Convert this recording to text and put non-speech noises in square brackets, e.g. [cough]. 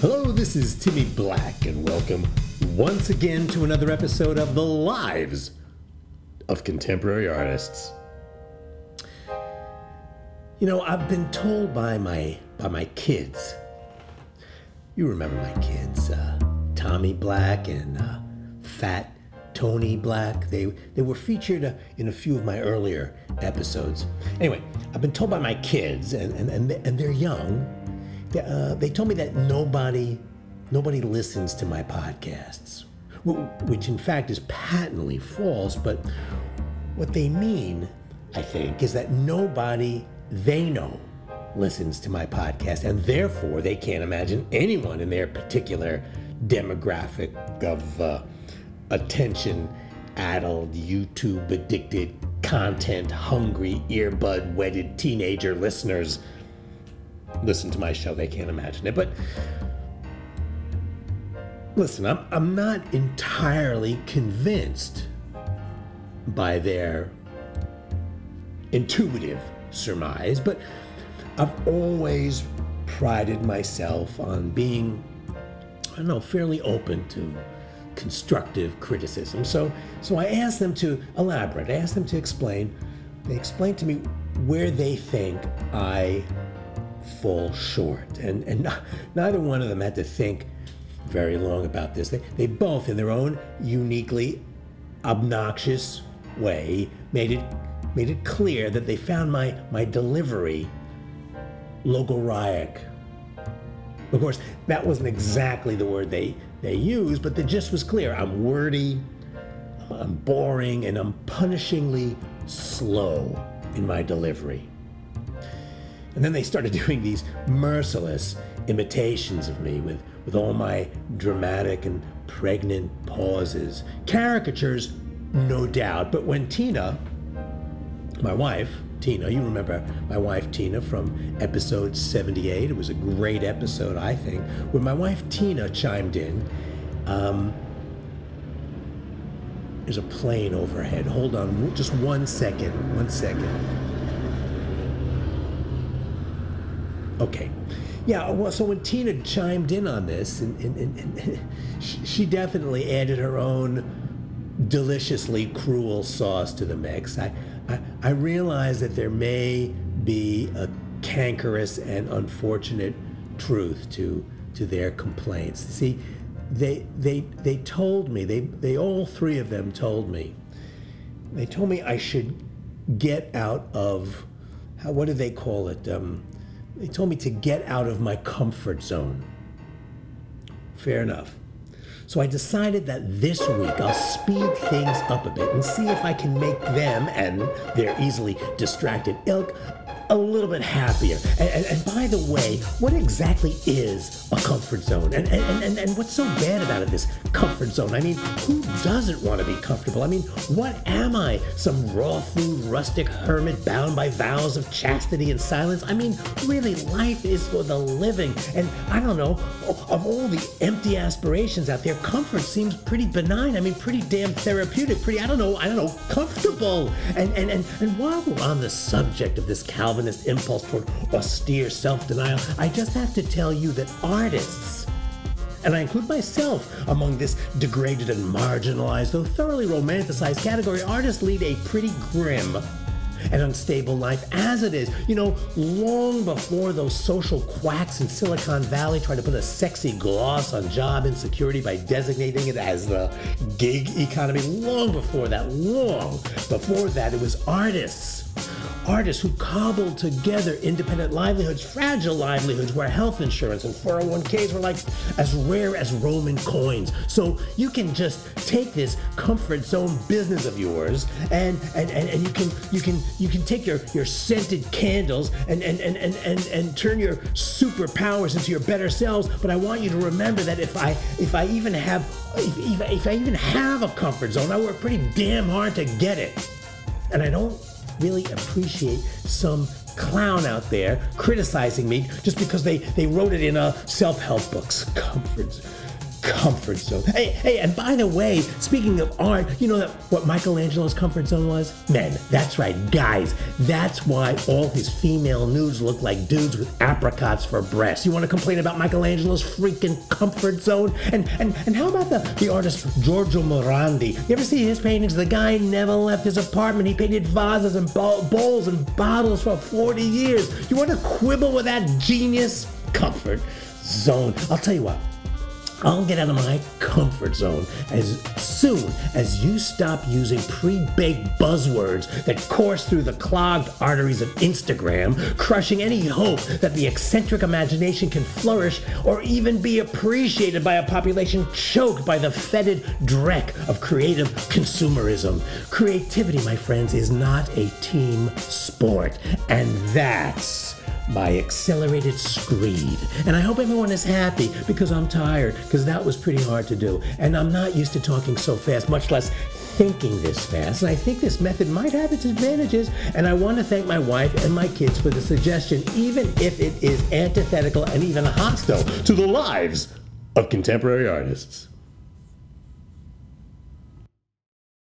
Hello, this is Timmy Black, and welcome once again to another episode of The Lives of Contemporary Artists. You know, I've been told by my by my kids. You remember my kids, uh, Tommy Black and uh, Fat Tony Black. They they were featured uh, in a few of my earlier episodes. Anyway, I've been told by my kids, and and and, and they're young. They, uh, they told me that nobody nobody listens to my podcasts, which in fact is patently false. But what they mean, I think, is that nobody they know listens to my podcast, and therefore they can't imagine anyone in their particular demographic of uh, attention addled, YouTube addicted, content hungry, earbud wedded teenager listeners listen to my show. They can't imagine it. But listen, I'm, I'm not entirely convinced by their intuitive surmise, but I've always prided myself on being, I don't know, fairly open to constructive criticism. So, so I asked them to elaborate. I asked them to explain. They explained to me where they think I fall short, and and neither one of them had to think very long about this. They they both, in their own uniquely obnoxious way, made it made it clear that they found my my delivery logorrheic. Of course, that wasn't exactly the word they they used, but the gist was clear. I'm wordy, I'm boring, and I'm punishingly slow in my delivery. And then they started [laughs] doing these merciless imitations of me with, with all my dramatic and pregnant pauses. Caricatures, no doubt, but when Tina, my wife, Tina, you remember my wife Tina from episode 78. It was a great episode, I think. When my wife Tina chimed in, um, there's a plane overhead. Hold on, just one second. One second. Okay. Yeah, well, so when Tina chimed in on this, and, and, and, and [laughs] she definitely added her own deliciously cruel sauce to the mix. I, I, I realize that there may be a cankerous and unfortunate truth to to their complaints. See, they they they told me they they all three of them told me they told me I should get out of how what do they call it? Um, they told me to get out of my comfort zone. Fair enough. So I decided that this week I'll speed things up a bit and see if I can make them and their easily distracted ilk a little bit happier. And, and, and, by the way, what exactly is a comfort zone? And, and, and, and what's so bad about it, this comfort zone? I mean, who doesn't want to be comfortable? I mean, what am I? Some raw food, rustic hermit bound by vows of chastity and silence? I mean, really, life is for the living. And I don't know, of all the empty aspirations out there, comfort seems pretty benign. I mean, pretty damn therapeutic, pretty, I don't know, I don't know, comfortable. And, and, and, and while we're on the subject of this Calvin Calvinist impulse toward austere self denial, I just have to tell you that artists, and I include myself among this degraded and marginalized, though thoroughly romanticized category, artists lead a pretty grim and unstable life as it is. You know, long before those social quacks in Silicon Valley tried to put a sexy gloss on job insecurity by designating it as the gig economy, long before that, long before that, it was artists artists who cobbled together independent livelihoods, fragile livelihoods, where health insurance and 401ks were like as rare as Roman coins. So you can just take this comfort zone business of yours and and, and, and you can you can you can take your, your scented candles and and, and, and, and and turn your superpowers into your better selves. But I want you to remember that if I if I even have if, if, if I even have a comfort zone, I work pretty damn hard to get it. And I don't really appreciate some clown out there criticizing me just because they, they wrote it in a self-help books. Comfort, comfort zone. Hey, hey, and by the way, speaking of art, you know that what Michelangelo's comfort zone was? Men. That's right, guys. That's why all his female nudes look like dudes with apricots for breasts. You want to complain about Michelangelo's freaking comfort zone? And and and how about the, the artist Giorgio Morandi? You ever see his paintings? The guy never left his apartment. He painted vases and bowls and bottles for 40 years. You want to quibble with that genius? Comfort zone. I'll tell you what. I'll get out of my comfort zone as soon as you stop using pre baked buzzwords that course through the clogged arteries of Instagram, crushing any hope that the eccentric imagination can flourish or even be appreciated by a population choked by the fetid dreck of creative consumerism. Creativity, my friends, is not a team sport, and that's by Accelerated Screed. And I hope everyone is happy because I'm tired, because that was pretty hard to do. And I'm not used to talking so fast, much less thinking this fast. And I think this method might have its advantages. And I want to thank my wife and my kids for the suggestion, even if it is antithetical and even hostile to the lives of contemporary artists.